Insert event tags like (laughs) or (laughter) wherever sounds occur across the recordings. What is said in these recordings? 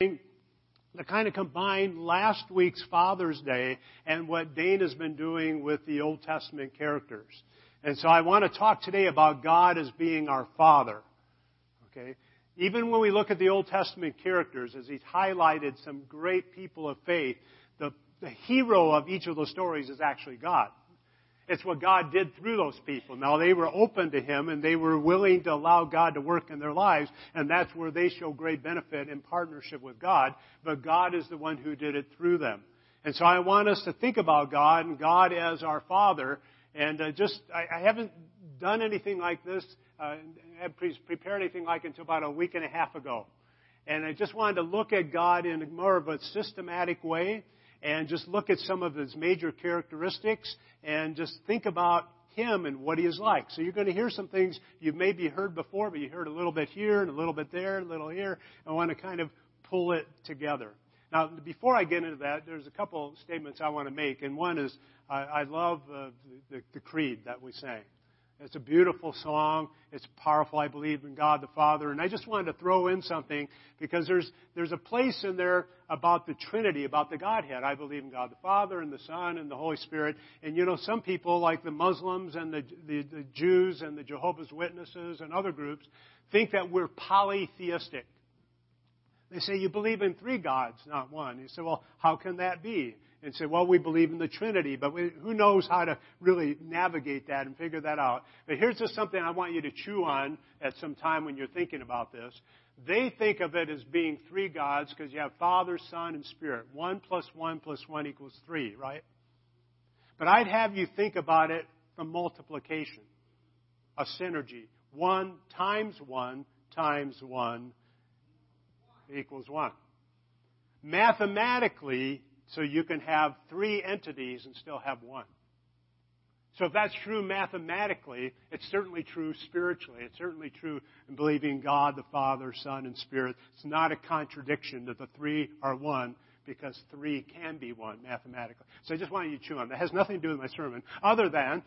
to kind of combine last week's Father's Day and what Dane has been doing with the Old Testament characters. And so I want to talk today about God as being our Father. Okay? Even when we look at the Old Testament characters, as he's highlighted some great people of faith, the, the hero of each of those stories is actually God. It's what God did through those people. Now they were open to Him and they were willing to allow God to work in their lives, and that's where they show great benefit in partnership with God. But God is the one who did it through them. And so I want us to think about God and God as our Father. And uh, just, I, I haven't done anything like this, uh, had prepared anything like it until about a week and a half ago. And I just wanted to look at God in more of a systematic way and just look at some of his major characteristics and just think about him and what he is like. So you're going to hear some things you've maybe heard before, but you heard a little bit here and a little bit there, and a little here. I want to kind of pull it together. Now, before I get into that, there's a couple statements I want to make, and one is I, I love uh, the, the creed that we sang. It's a beautiful song. It's powerful. I believe in God the Father. And I just wanted to throw in something because there's, there's a place in there about the Trinity, about the Godhead. I believe in God the Father and the Son and the Holy Spirit. And you know, some people, like the Muslims and the, the, the Jews and the Jehovah's Witnesses and other groups, think that we're polytheistic. They say you believe in three gods, not one. You say, well, how can that be? And say, well, we believe in the Trinity, but we, who knows how to really navigate that and figure that out. But here's just something I want you to chew on at some time when you're thinking about this. They think of it as being three gods because you have Father, Son, and Spirit. One plus one plus one equals three, right? But I'd have you think about it from multiplication, a synergy. One times one times one equals one. Mathematically, so you can have three entities and still have one. So if that's true mathematically, it's certainly true spiritually. It's certainly true in believing God, the Father, Son, and Spirit. It's not a contradiction that the three are one because three can be one mathematically. So I just want you to chew on that. It has nothing to do with my sermon other than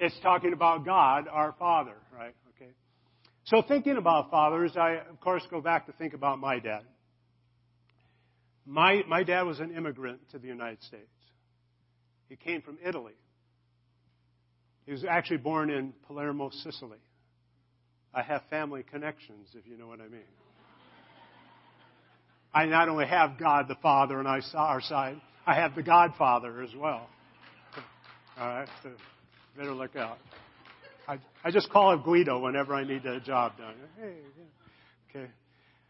it's talking about God, our Father, right? Okay. So thinking about fathers, I of course go back to think about my dad. My, my dad was an immigrant to the United States. He came from Italy. He was actually born in Palermo, Sicily. I have family connections, if you know what I mean. I not only have God the Father on our side, I have the Godfather as well. All right, so better look out. I, I just call it Guido whenever I need a job done. Hey, okay.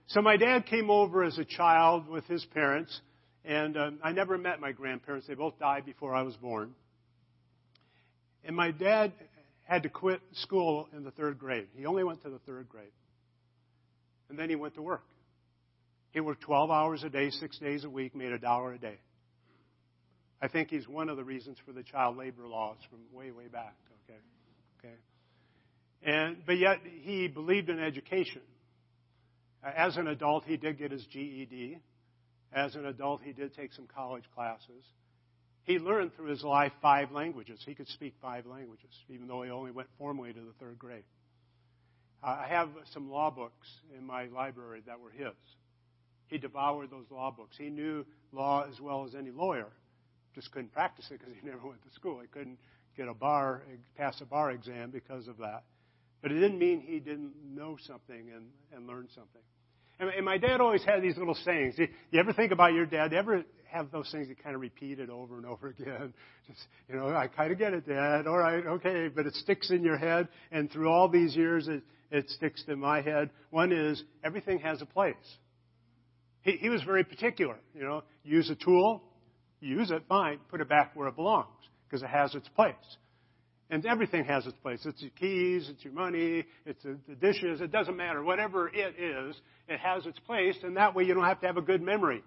So my dad came over as a child with his parents, and um, I never met my grandparents. They both died before I was born. And my dad had to quit school in the third grade. He only went to the third grade. And then he went to work. He worked 12 hours a day, six days a week, made a dollar a day. I think he's one of the reasons for the child labor laws from way, way back. Okay, okay. And but yet he believed in education. Uh, as an adult, he did get his GED. As an adult, he did take some college classes. He learned through his life five languages. He could speak five languages, even though he only went formally to the third grade. Uh, I have some law books in my library that were his. He devoured those law books. He knew law as well as any lawyer. Just couldn't practice it because he (laughs) never went to school. He couldn't get a bar, pass a bar exam because of that. But it didn't mean he didn't know something and, and learn something. And, and my dad always had these little sayings. You, you ever think about your dad? You ever have those things that kind of repeated over and over (laughs) again? Just, you know, I kind of get it, Dad. All right, okay. But it sticks in your head. And through all these years, it, it sticks to my head. One is everything has a place. He, he was very particular. You know, use a tool, use it, fine. Put it back where it belongs because it has its place. And everything has its place. It's your keys, it's your money, it's the dishes, it doesn't matter. Whatever it is, it has its place, and that way you don't have to have a good memory.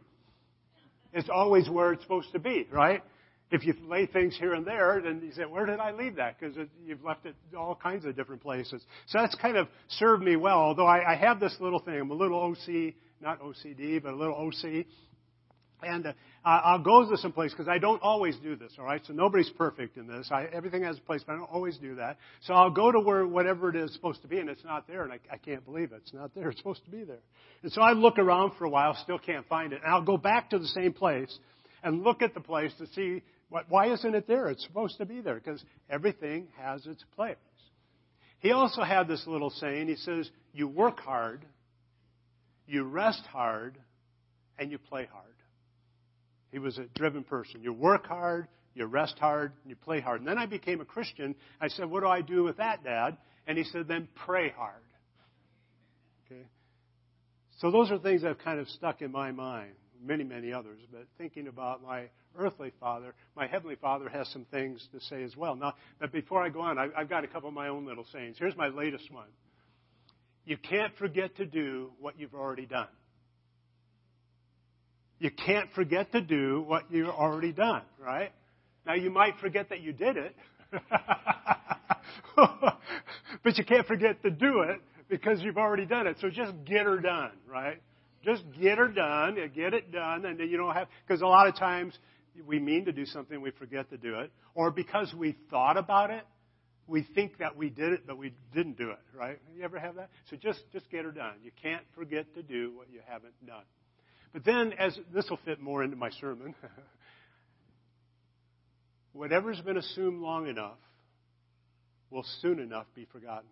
It's always where it's supposed to be, right? If you lay things here and there, then you say, where did I leave that? Because you've left it all kinds of different places. So that's kind of served me well, although I, I have this little thing. I'm a little OC, not OCD, but a little OC. And uh, I'll go to some place because I don't always do this, all right? So nobody's perfect in this. I, everything has a place, but I don't always do that. So I'll go to where whatever it is supposed to be, and it's not there, and I, I can't believe it. It's not there. It's supposed to be there. And so I look around for a while, still can't find it. And I'll go back to the same place and look at the place to see what, why isn't it there? It's supposed to be there because everything has its place. He also had this little saying. He says, You work hard, you rest hard, and you play hard. He was a driven person. You work hard, you rest hard, and you play hard. And then I became a Christian. I said, What do I do with that, Dad? And he said, Then pray hard. Okay? So those are things that have kind of stuck in my mind, many, many others. But thinking about my earthly father, my heavenly father has some things to say as well. Now, but before I go on, I've got a couple of my own little sayings. Here's my latest one. You can't forget to do what you've already done. You can't forget to do what you've already done, right? Now, you might forget that you did it, (laughs) but you can't forget to do it because you've already done it. So just get her done, right? Just get her done, get it done, and then you don't have, because a lot of times we mean to do something, we forget to do it. Or because we thought about it, we think that we did it, but we didn't do it, right? You ever have that? So just, just get her done. You can't forget to do what you haven't done. But then, as this will fit more into my sermon, (laughs) whatever's been assumed long enough will soon enough be forgotten.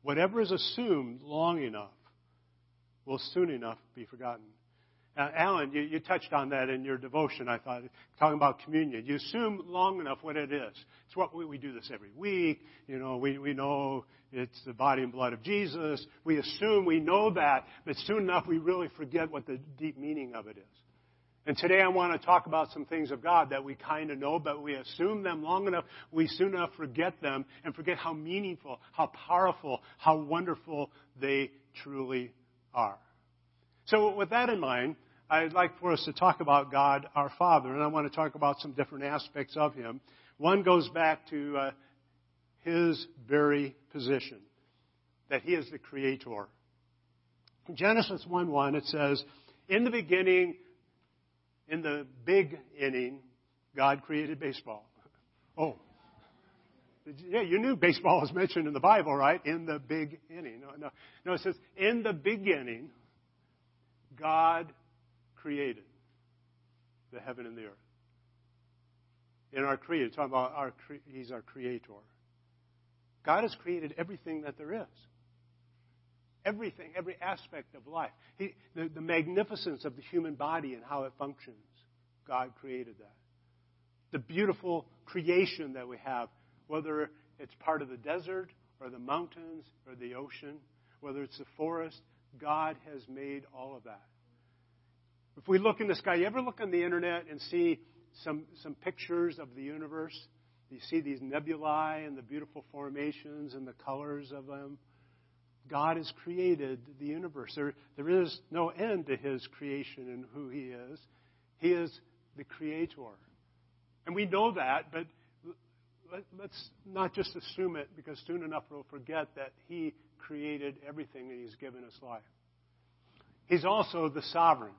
Whatever is assumed long enough will soon enough be forgotten. Uh, Alan, you, you, touched on that in your devotion, I thought, talking about communion. You assume long enough what it is. It's what we, we do this every week. You know, we, we know it's the body and blood of Jesus. We assume we know that, but soon enough we really forget what the deep meaning of it is. And today I want to talk about some things of God that we kind of know, but we assume them long enough, we soon enough forget them and forget how meaningful, how powerful, how wonderful they truly are. So, with that in mind, I'd like for us to talk about God our Father, and I want to talk about some different aspects of Him. One goes back to uh, His very position, that He is the Creator. In Genesis 1 1, it says, In the beginning, in the big inning, God created baseball. Oh. Yeah, you knew baseball was mentioned in the Bible, right? In the big inning. No, no, no it says, in the beginning, God created the heaven and the earth. In our creator, talking about our, He's our creator. God has created everything that there is. Everything, every aspect of life. He, the, the magnificence of the human body and how it functions. God created that. The beautiful creation that we have, whether it's part of the desert or the mountains or the ocean, whether it's the forest, God has made all of that. If we look in the sky, you ever look on the internet and see some, some pictures of the universe? You see these nebulae and the beautiful formations and the colors of them. God has created the universe. There, there is no end to his creation and who he is. He is the creator. And we know that, but let, us not just assume it because soon enough we'll forget that he created everything and he's given us life. He's also the sovereign.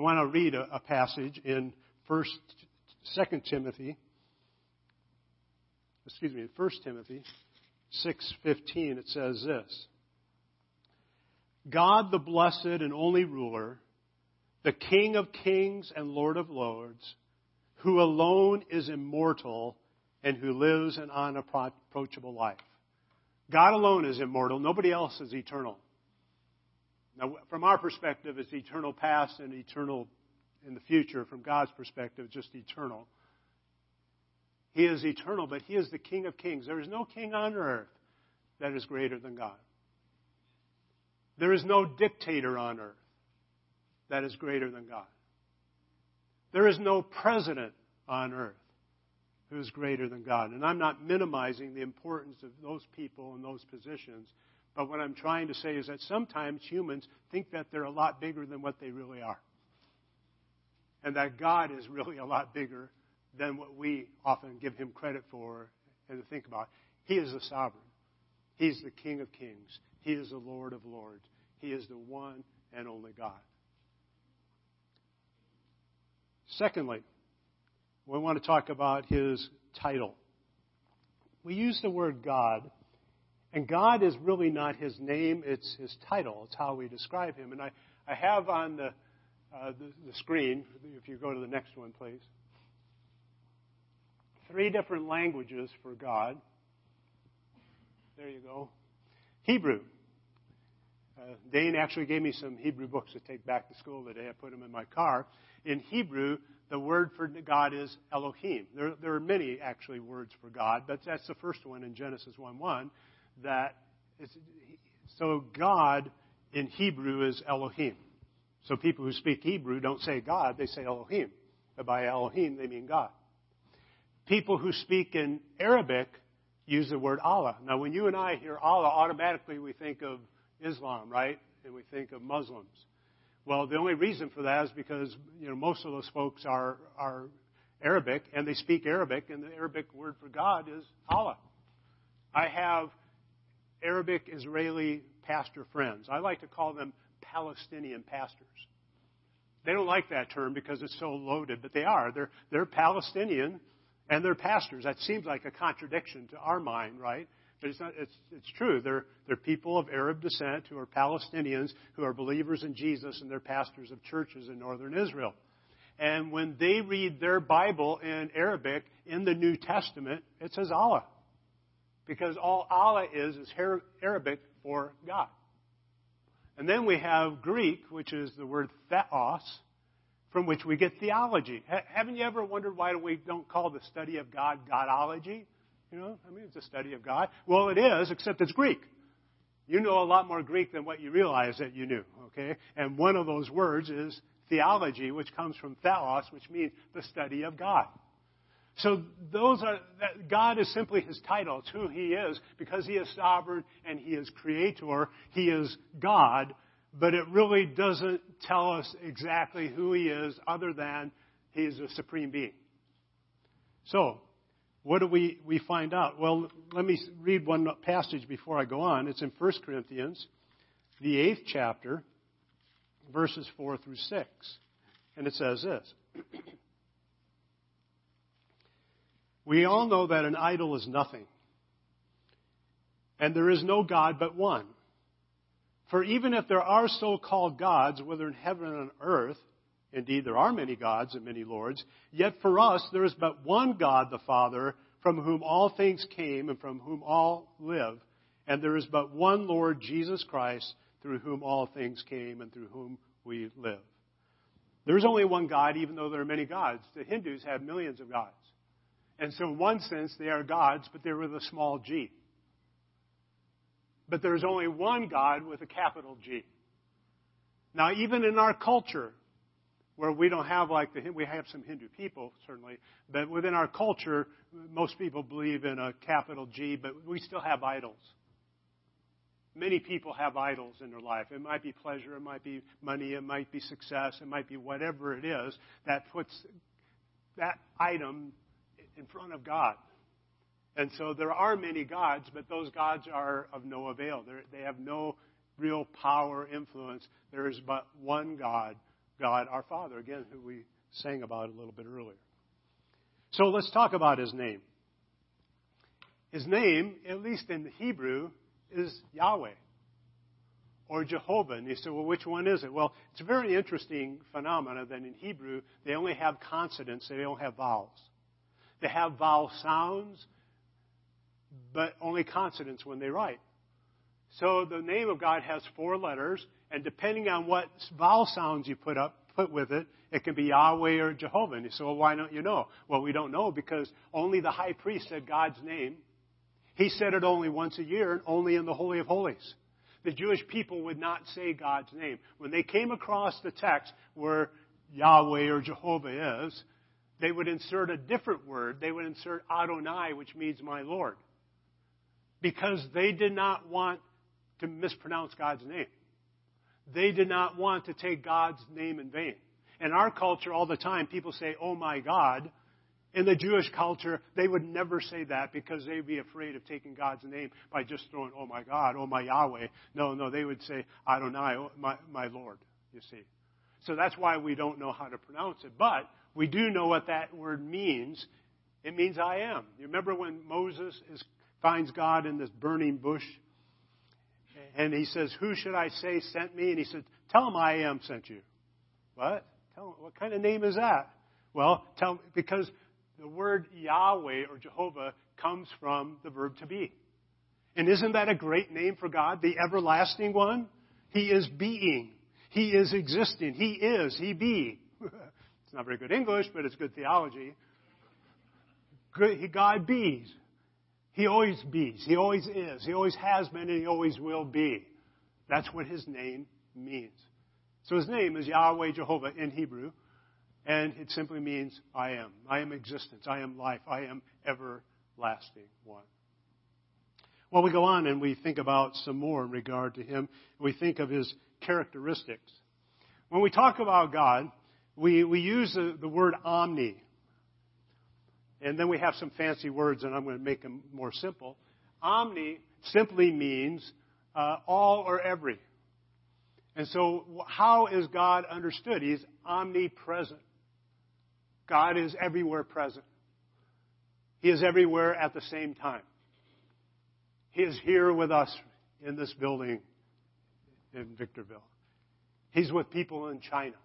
I want to read a, a passage in First, Second Timothy. Excuse me, First Timothy six fifteen. It says this: God, the blessed and only ruler, the King of kings and Lord of lords, who alone is immortal and who lives an unapproachable life. God alone is immortal. Nobody else is eternal. Now, from our perspective, it's eternal past and eternal in the future. From God's perspective, just eternal. He is eternal, but He is the King of kings. There is no king on earth that is greater than God. There is no dictator on earth that is greater than God. There is no president on earth who is greater than God. And I'm not minimizing the importance of those people in those positions. But what I'm trying to say is that sometimes humans think that they're a lot bigger than what they really are. And that God is really a lot bigger than what we often give him credit for and think about. He is the sovereign. He's the King of kings. He is the Lord of lords. He is the one and only God. Secondly, we want to talk about his title. We use the word God, and God is really not his name, it's his title. It's how we describe him. And I, I have on the, uh, the, the screen, if you go to the next one, please, three different languages for God. There you go. Hebrew. Uh, Dane actually gave me some Hebrew books to take back to school today. I put them in my car. In Hebrew, the word for God is Elohim. There, there are many actually words for God, but that's the first one in Genesis 1:1. That so God in Hebrew is Elohim. So people who speak Hebrew don't say God, they say Elohim. But by Elohim, they mean God. People who speak in Arabic use the word Allah. Now, when you and I hear Allah, automatically we think of Islam, right? And we think of Muslims. Well, the only reason for that is because you know most of those folks are are Arabic and they speak Arabic, and the Arabic word for God is Allah. I have Arabic Israeli pastor friends. I like to call them Palestinian pastors. They don't like that term because it's so loaded, but they are. They're they're Palestinian and they're pastors. That seems like a contradiction to our mind, right? But it's, not, it's, it's true. They're, they're people of Arab descent who are Palestinians who are believers in Jesus and they're pastors of churches in northern Israel. And when they read their Bible in Arabic in the New Testament, it says Allah. Because all Allah is is Arabic for God. And then we have Greek, which is the word theos, from which we get theology. haven't you ever wondered why we don't call the study of God Godology? You know, I mean, it's a study of God. Well, it is, except it's Greek. You know a lot more Greek than what you realize that you knew, okay? And one of those words is theology, which comes from theos, which means the study of God. So those are God is simply his title. It's who he is because he is sovereign and he is creator. He is God, but it really doesn't tell us exactly who he is other than he is a supreme being. So, what do we, we find out? Well, let me read one passage before I go on. It's in 1 Corinthians, the eighth chapter, verses 4 through 6. And it says this (clears throat) We all know that an idol is nothing, and there is no God but one. For even if there are so called gods, whether in heaven and on earth, Indeed, there are many gods and many lords. Yet for us, there is but one God, the Father, from whom all things came and from whom all live. And there is but one Lord, Jesus Christ, through whom all things came and through whom we live. There is only one God, even though there are many gods. The Hindus have millions of gods. And so, in one sense, they are gods, but they're with a small g. But there's only one God with a capital G. Now, even in our culture, where we don't have like the we have some Hindu people certainly, but within our culture, most people believe in a capital G, but we still have idols. Many people have idols in their life. It might be pleasure, it might be money, it might be success, it might be whatever it is that puts that item in front of God. And so there are many gods, but those gods are of no avail. They're, they have no real power, influence. There is but one God God our Father, again, who we sang about a little bit earlier. So let's talk about his name. His name, at least in Hebrew, is Yahweh or Jehovah. And you say, well, which one is it? Well, it's a very interesting phenomenon that in Hebrew, they only have consonants, they don't have vowels. They have vowel sounds, but only consonants when they write. So the name of God has four letters, and depending on what vowel sounds you put up, put with it, it can be Yahweh or Jehovah. And you say, well, why don't you know? Well, we don't know because only the high priest said God's name. He said it only once a year and only in the Holy of Holies. The Jewish people would not say God's name. When they came across the text where Yahweh or Jehovah is, they would insert a different word. They would insert Adonai, which means my Lord. Because they did not want to mispronounce God's name. They did not want to take God's name in vain. In our culture, all the time, people say, Oh my God. In the Jewish culture, they would never say that because they'd be afraid of taking God's name by just throwing, Oh my God, Oh my Yahweh. No, no, they would say, Adonai, oh, my, my Lord, you see. So that's why we don't know how to pronounce it. But we do know what that word means. It means I am. You remember when Moses is, finds God in this burning bush? And he says, Who should I say sent me? And he said, Tell him I am sent you. What? Tell him, what kind of name is that? Well, tell because the word Yahweh or Jehovah comes from the verb to be. And isn't that a great name for God, the everlasting one? He is being. He is existing. He is. He be. It's not very good English, but it's good theology. God bees. He always bees. He always is. He always has been and he always will be. That's what his name means. So his name is Yahweh Jehovah in Hebrew, and it simply means I am. I am existence. I am life. I am everlasting one. Well, we go on and we think about some more in regard to him. We think of his characteristics. When we talk about God, we, we use the, the word omni. And then we have some fancy words, and I'm going to make them more simple. Omni simply means uh, all or every. And so, how is God understood? He's omnipresent. God is everywhere present. He is everywhere at the same time. He is here with us in this building in Victorville. He's with people in China.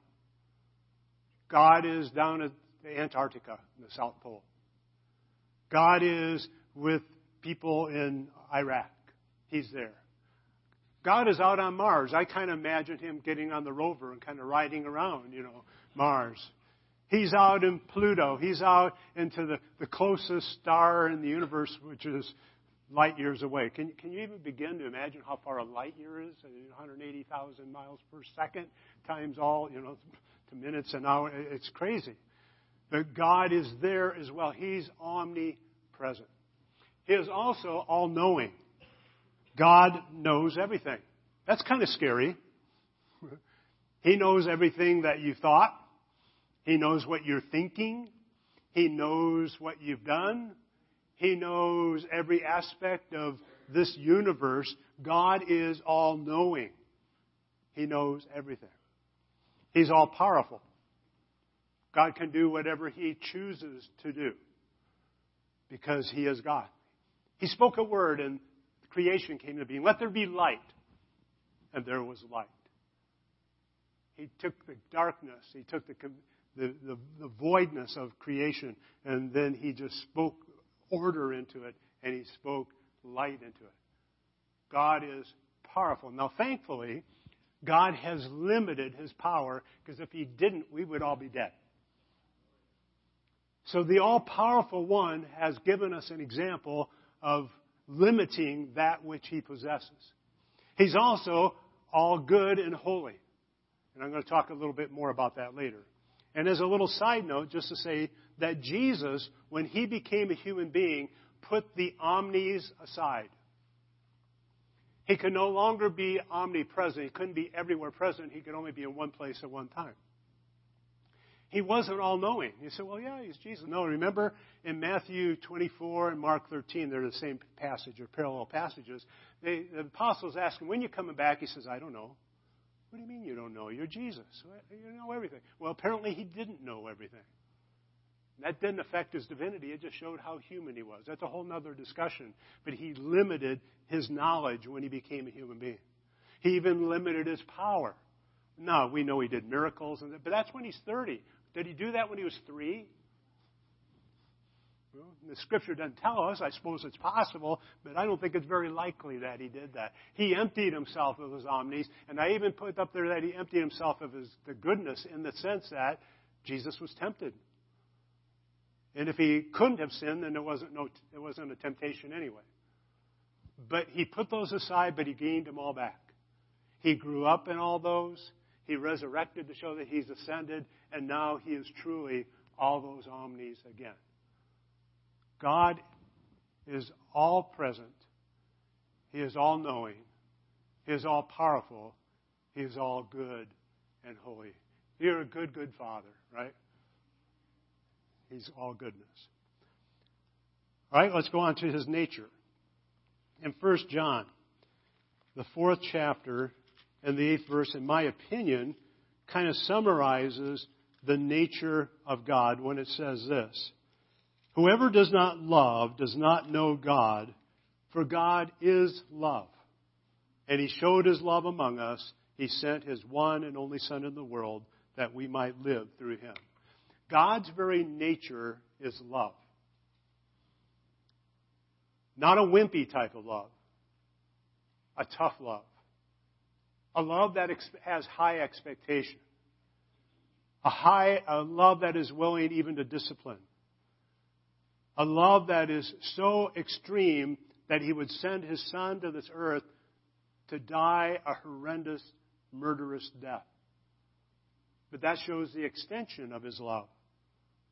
God is down at Antarctica, in the South Pole. God is with people in Iraq. He's there. God is out on Mars. I kind of imagine him getting on the rover and kind of riding around, you know, Mars. He's out in Pluto. He's out into the, the closest star in the universe, which is light years away. Can, can you even begin to imagine how far a light year is? 180,000 miles per second times all, you know, to minutes and hours. It's crazy. But God is there as well. He's omnipresent. He is also all knowing. God knows everything. That's kind of scary. he knows everything that you thought. He knows what you're thinking. He knows what you've done. He knows every aspect of this universe. God is all knowing. He knows everything. He's all powerful. God can do whatever He chooses to do because He is God. He spoke a word and creation came to being. Let there be light. And there was light. He took the darkness, He took the, the, the, the voidness of creation, and then He just spoke order into it, and He spoke light into it. God is powerful. Now, thankfully, God has limited His power because if He didn't, we would all be dead. So the all powerful one has given us an example of limiting that which he possesses. He's also all good and holy. And I'm going to talk a little bit more about that later. And as a little side note, just to say that Jesus, when he became a human being, put the omnis aside. He could no longer be omnipresent. He couldn't be everywhere present. He could only be in one place at one time. He wasn't all knowing. You say, well, yeah, he's Jesus. No, remember in Matthew 24 and Mark 13, they're the same passage or parallel passages. They, the apostles ask him, when you coming back? He says, I don't know. What do you mean you don't know? You're Jesus. You know everything. Well, apparently he didn't know everything. That didn't affect his divinity. It just showed how human he was. That's a whole other discussion. But he limited his knowledge when he became a human being. He even limited his power. No, we know he did miracles, but that's when he's 30. Did he do that when he was three? Well, the scripture doesn't tell us. I suppose it's possible, but I don't think it's very likely that he did that. He emptied himself of his omnis, and I even put up there that he emptied himself of his the goodness in the sense that Jesus was tempted. And if he couldn't have sinned, then it wasn't no it wasn't a temptation anyway. But he put those aside, but he gained them all back. He grew up in all those. He resurrected to show that he's ascended, and now he is truly all those omnis again. God is all present. He is all knowing. He is all powerful. He is all good and holy. You're a good, good father, right? He's all goodness. All right, let's go on to his nature. In 1 John, the fourth chapter and the eighth verse, in my opinion, kind of summarizes the nature of God when it says this Whoever does not love does not know God, for God is love. And he showed his love among us. He sent his one and only Son in the world that we might live through him. God's very nature is love. Not a wimpy type of love, a tough love. A love that has high expectation. A high, a love that is willing even to discipline. A love that is so extreme that he would send his son to this earth to die a horrendous, murderous death. But that shows the extension of his love.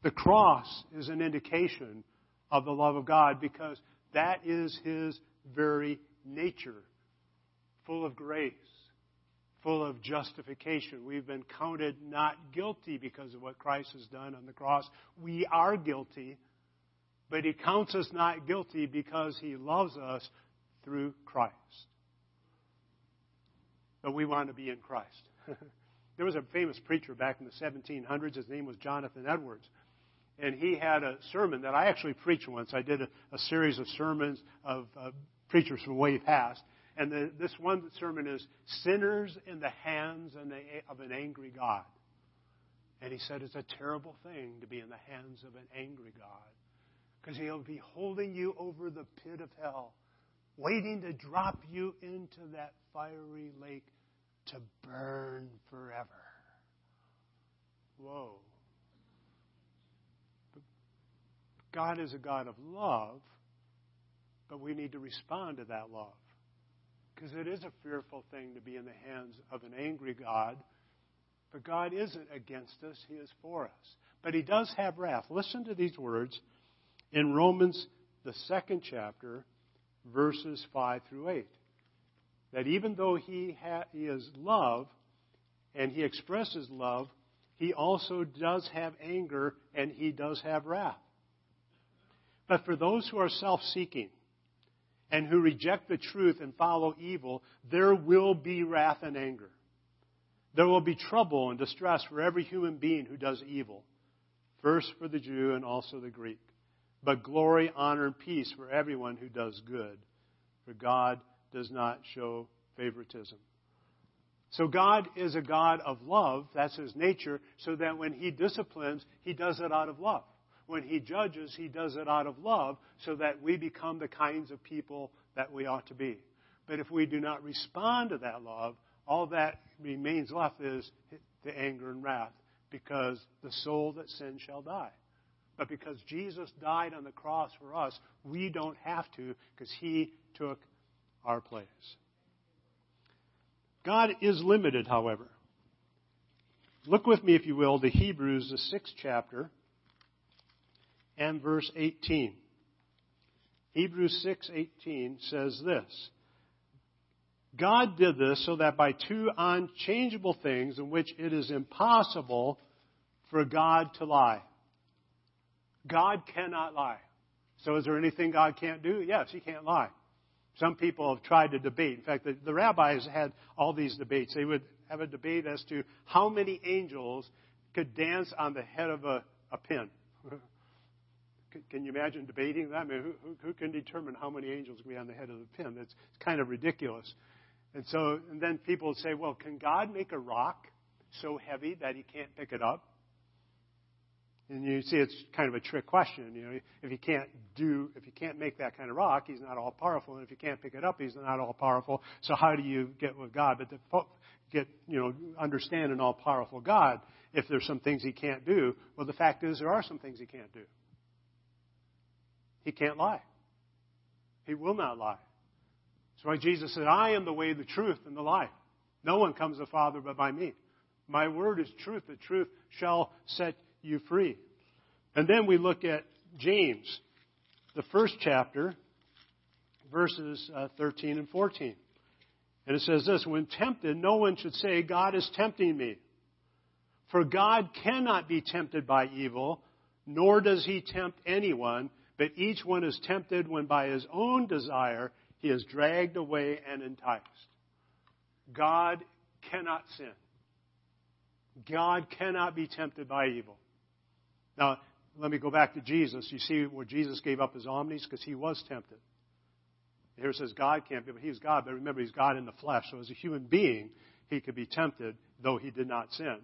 The cross is an indication of the love of God because that is his very nature, full of grace, full of justification. We've been counted not guilty because of what Christ has done on the cross. We are guilty, but he counts us not guilty because he loves us through Christ. But we want to be in Christ. (laughs) there was a famous preacher back in the 1700s. His name was Jonathan Edwards and he had a sermon that I actually preached once. I did a, a series of sermons of uh, preachers from way past. And the, this one sermon is Sinners in the Hands of an Angry God. And he said it's a terrible thing to be in the hands of an angry God because he'll be holding you over the pit of hell, waiting to drop you into that fiery lake to burn forever. Whoa. God is a God of love, but we need to respond to that love. Because it is a fearful thing to be in the hands of an angry God. But God isn't against us, He is for us. But He does have wrath. Listen to these words in Romans, the second chapter, verses 5 through 8. That even though He, ha- he is love and He expresses love, He also does have anger and He does have wrath. But for those who are self seeking and who reject the truth and follow evil, there will be wrath and anger. There will be trouble and distress for every human being who does evil, first for the Jew and also the Greek. But glory, honor, and peace for everyone who does good, for God does not show favoritism. So God is a God of love, that's his nature, so that when he disciplines, he does it out of love when he judges, he does it out of love so that we become the kinds of people that we ought to be. But if we do not respond to that love, all that remains left is the anger and wrath because the soul that sins shall die. But because Jesus died on the cross for us, we don't have to because he took our place. God is limited, however. Look with me, if you will, to Hebrews, the sixth chapter and verse 18. Hebrews 6:18 says this: God did this so that by two unchangeable things in which it is impossible for God to lie. God cannot lie. So is there anything God can't do? Yes, he can't lie. Some people have tried to debate. In fact, the, the rabbis had all these debates. They would have a debate as to how many angels could dance on the head of a, a pin. (laughs) Can you imagine debating that? I mean, who, who, who can determine how many angels can be on the head of the pin? That's it's kind of ridiculous. And so, and then people say, well, can God make a rock so heavy that he can't pick it up? And you see, it's kind of a trick question. You know, if he can't do, if he can't make that kind of rock, he's not all powerful. And if you can't pick it up, he's not all powerful. So how do you get with God? But to get, you know, understand an all powerful God, if there's some things he can't do, well, the fact is there are some things he can't do. He can't lie. He will not lie. That's why Jesus said, I am the way, the truth, and the life. No one comes to the Father but by me. My word is truth. The truth shall set you free. And then we look at James, the first chapter, verses uh, 13 and 14. And it says this When tempted, no one should say, God is tempting me. For God cannot be tempted by evil, nor does he tempt anyone. But each one is tempted when by his own desire he is dragged away and enticed. God cannot sin. God cannot be tempted by evil. Now, let me go back to Jesus. You see where Jesus gave up his omnis because he was tempted. Here it says God can't be, but he's God. But remember, he's God in the flesh. So as a human being, he could be tempted, though he did not sin.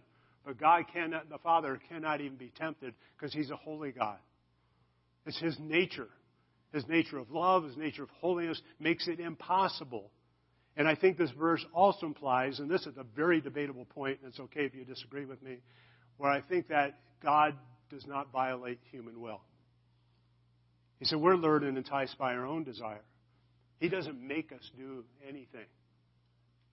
But God cannot, the Father cannot even be tempted because he's a holy God. It's his nature. His nature of love, his nature of holiness makes it impossible. And I think this verse also implies, and this is a very debatable point, and it's okay if you disagree with me, where I think that God does not violate human will. He said, We're lured and enticed by our own desire. He doesn't make us do anything.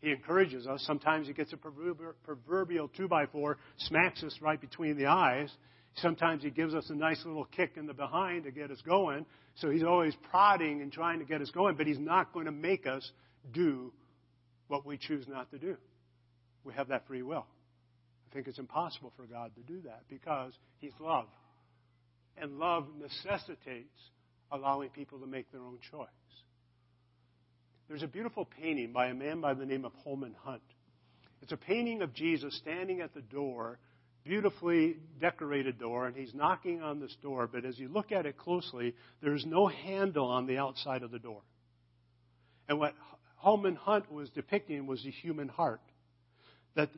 He encourages us. Sometimes he gets a proverbial two by four, smacks us right between the eyes. Sometimes he gives us a nice little kick in the behind to get us going. So he's always prodding and trying to get us going, but he's not going to make us do what we choose not to do. We have that free will. I think it's impossible for God to do that because he's love. And love necessitates allowing people to make their own choice. There's a beautiful painting by a man by the name of Holman Hunt. It's a painting of Jesus standing at the door, beautifully decorated door, and he's knocking on this door. But as you look at it closely, there's no handle on the outside of the door. And what Holman Hunt was depicting was the human heart. That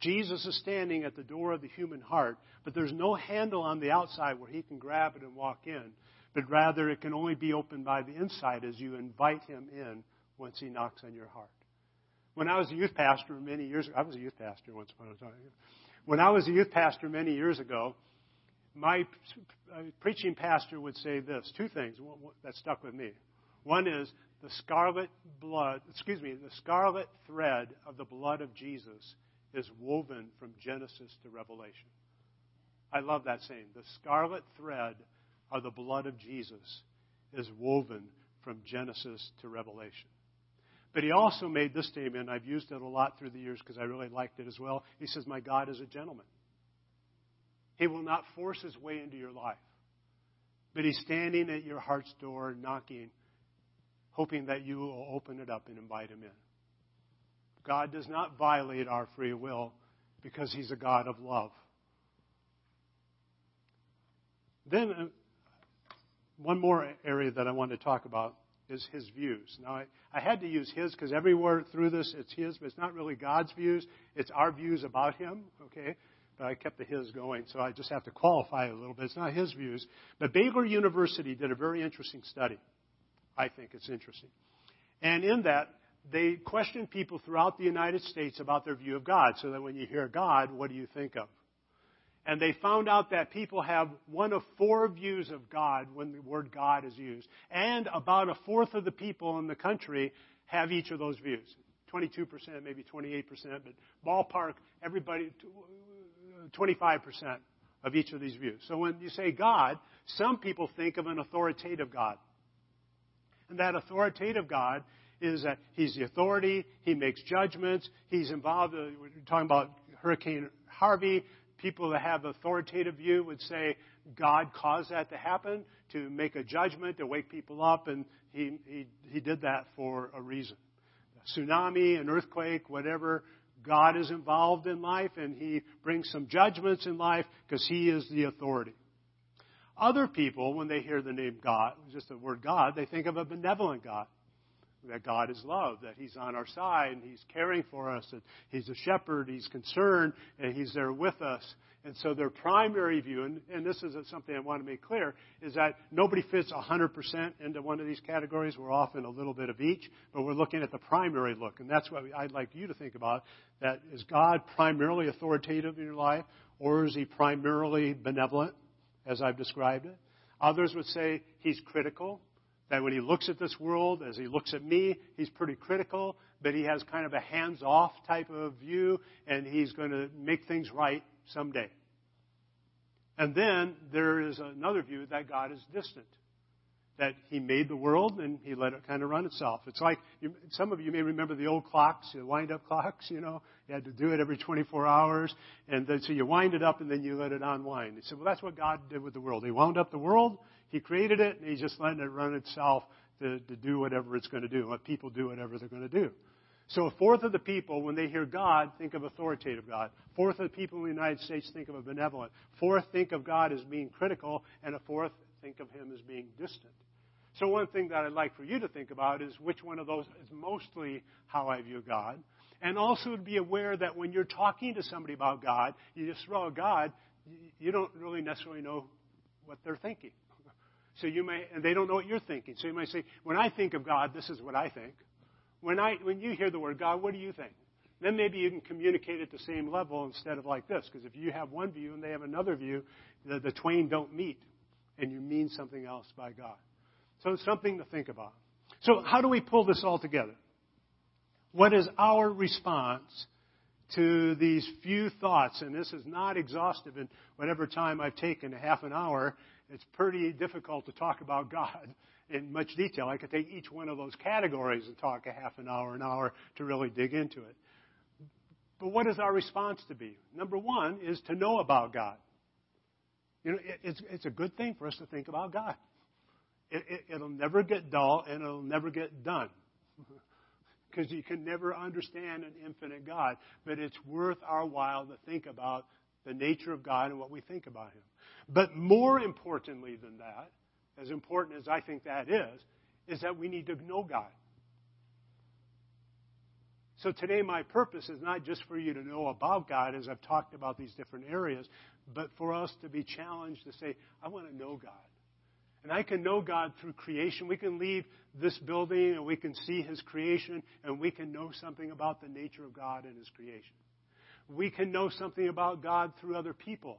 Jesus is standing at the door of the human heart, but there's no handle on the outside where he can grab it and walk in, but rather it can only be opened by the inside as you invite him in once He knocks on your heart. When I was a youth pastor many years ago, I was a youth pastor once upon a time. When I was a youth pastor many years ago, my uh, preaching pastor would say this two things that stuck with me. One is the scarlet blood, excuse me, the scarlet thread of the blood of Jesus is woven from Genesis to Revelation. I love that saying. The scarlet thread of the blood of Jesus is woven from Genesis to Revelation. But he also made this statement, I've used it a lot through the years because I really liked it as well. He says, My God is a gentleman. He will not force his way into your life. But he's standing at your heart's door, knocking, hoping that you will open it up and invite him in. God does not violate our free will because he's a God of love. Then, uh, one more area that I want to talk about is his views. Now, I, I had to use his because everywhere through this it's his, but it's not really God's views. It's our views about him, okay? But I kept the his going, so I just have to qualify it a little bit. It's not his views. But Baylor University did a very interesting study. I think it's interesting. And in that, they questioned people throughout the United States about their view of God, so that when you hear God, what do you think of? And they found out that people have one of four views of God when the word God is used. And about a fourth of the people in the country have each of those views. 22%, maybe 28%, but ballpark, everybody, 25% of each of these views. So when you say God, some people think of an authoritative God. And that authoritative God is that He's the authority, He makes judgments, He's involved, uh, we're talking about Hurricane Harvey, people that have authoritative view would say God caused that to happen to make a judgment, to wake people up, and he, he, he did that for a reason. A tsunami, an earthquake, whatever, God is involved in life, and he brings some judgments in life because he is the authority. Other people, when they hear the name God, just the word God, they think of a benevolent God that God is love, that He's on our side and He's caring for us, that He's a shepherd, He's concerned, and He's there with us. And so their primary view, and, and this is something I want to make clear, is that nobody fits 100% into one of these categories. We're often a little bit of each, but we're looking at the primary look. And that's what I'd like you to think about. That is God primarily authoritative in your life, or is He primarily benevolent, as I've described it? Others would say He's critical, that when he looks at this world, as he looks at me, he's pretty critical, but he has kind of a hands off type of view, and he's going to make things right someday. And then there is another view that God is distant. That he made the world and he let it kind of run itself. It's like you, some of you may remember the old clocks, the wind up clocks, you know. You had to do it every 24 hours. And then so you wind it up and then you let it unwind. He said, well, that's what God did with the world. He wound up the world he created it, and He's just letting it run itself to, to do whatever it's going to do, let people do whatever they're going to do. So a fourth of the people, when they hear God, think of authoritative God. Fourth of the people in the United States think of a benevolent. Fourth think of God as being critical, and a fourth think of him as being distant. So one thing that I'd like for you to think about is which one of those is mostly how I view God. And also to be aware that when you're talking to somebody about God, you just throw out God, you don't really necessarily know what they're thinking. So you may, and they don't know what you're thinking. So you might say, when I think of God, this is what I think. When I, when you hear the word God, what do you think? Then maybe you can communicate at the same level instead of like this. Because if you have one view and they have another view, the, the twain don't meet, and you mean something else by God. So it's something to think about. So how do we pull this all together? What is our response to these few thoughts? And this is not exhaustive in whatever time I've taken, a half an hour. It's pretty difficult to talk about God in much detail. I could take each one of those categories and talk a half an hour, an hour to really dig into it. But what is our response to be? Number one is to know about God. You know, it's, it's a good thing for us to think about God. It, it, it'll never get dull and it'll never get done. (laughs) Because you can never understand an infinite God. But it's worth our while to think about the nature of God and what we think about Him. But more importantly than that, as important as I think that is, is that we need to know God. So today, my purpose is not just for you to know about God, as I've talked about these different areas, but for us to be challenged to say, I want to know God. And I can know God through creation. We can leave this building and we can see His creation and we can know something about the nature of God and His creation. We can know something about God through other people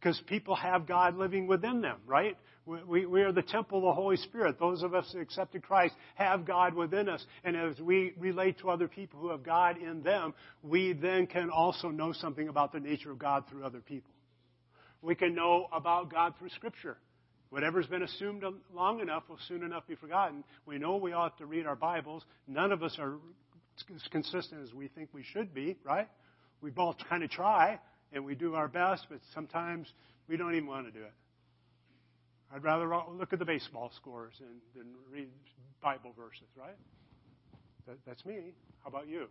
because people have God living within them, right? We, we, are the temple of the Holy Spirit. Those of us who accepted Christ have God within us. And as we relate to other people who have God in them, we then can also know something about the nature of God through other people. We can know about God through Scripture. Whatever's been assumed long enough will soon enough be forgotten. We know we ought to read our Bibles. None of us are as consistent as we think we should be, right? We both kind of try and we do our best, but sometimes we don't even want to do it. I'd rather look at the baseball scores and, than read Bible verses, right? That, that's me. How about you?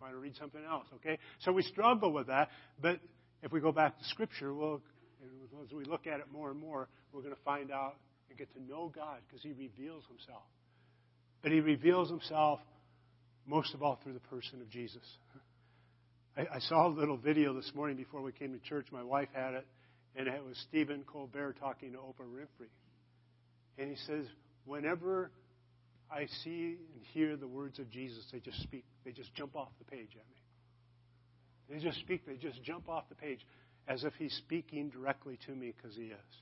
Want to read something else, okay? So we struggle with that, but if we go back to Scripture, we'll as we look at it more and more, we're going to find out and get to know God because He reveals Himself. But He reveals Himself most of all through the person of Jesus. I, I saw a little video this morning before we came to church. My wife had it, and it was Stephen Colbert talking to Oprah Winfrey. And he says, Whenever I see and hear the words of Jesus, they just speak. They just jump off the page at me. They just speak. They just jump off the page as if he's speaking directly to me because he is.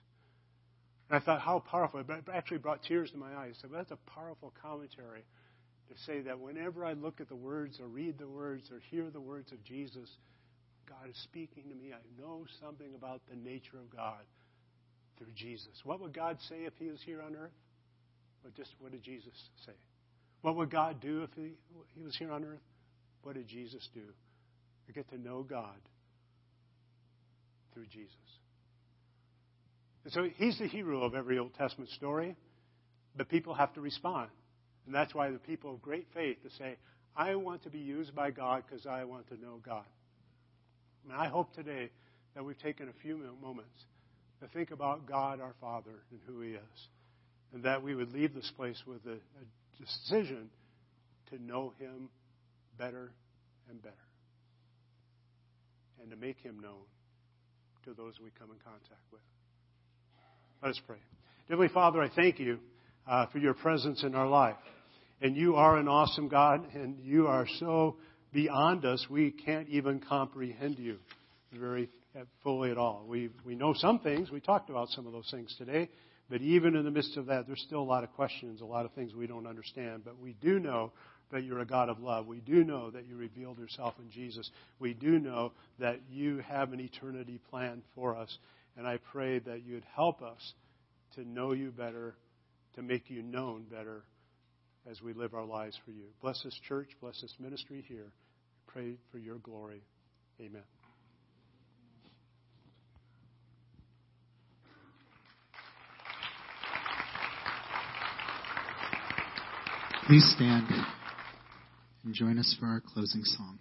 And I thought, how powerful. It actually brought tears to my eyes. So that's a powerful commentary say that whenever I look at the words or read the words or hear the words of Jesus, God is speaking to me. I know something about the nature of God through Jesus. What would God say if he was here on earth? What just what did Jesus say? What would God do if he, he was here on earth? What did Jesus do? I get to know God through Jesus. And so he's the hero of every Old Testament story, but people have to respond. And that's why the people of great faith to say, I want to be used by God because I want to know God. And I hope today that we've taken a few moments to think about God our Father and who He is. And that we would leave this place with a, a decision to know Him better and better. And to make Him known to those we come in contact with. Let us pray. Heavenly Father, I thank you uh, for your presence in our life. And you are an awesome God, and you are so beyond us, we can't even comprehend you very fully at all. We, we know some things. We talked about some of those things today. But even in the midst of that, there's still a lot of questions, a lot of things we don't understand. But we do know that you're a God of love. We do know that you revealed yourself in Jesus. We do know that you have an eternity plan for us. And I pray that you'd help us to know you better, to make you known better as we live our lives for you. Bless this church, bless this ministry here. Pray for your glory. Amen. Please stand. and join us for our closing song.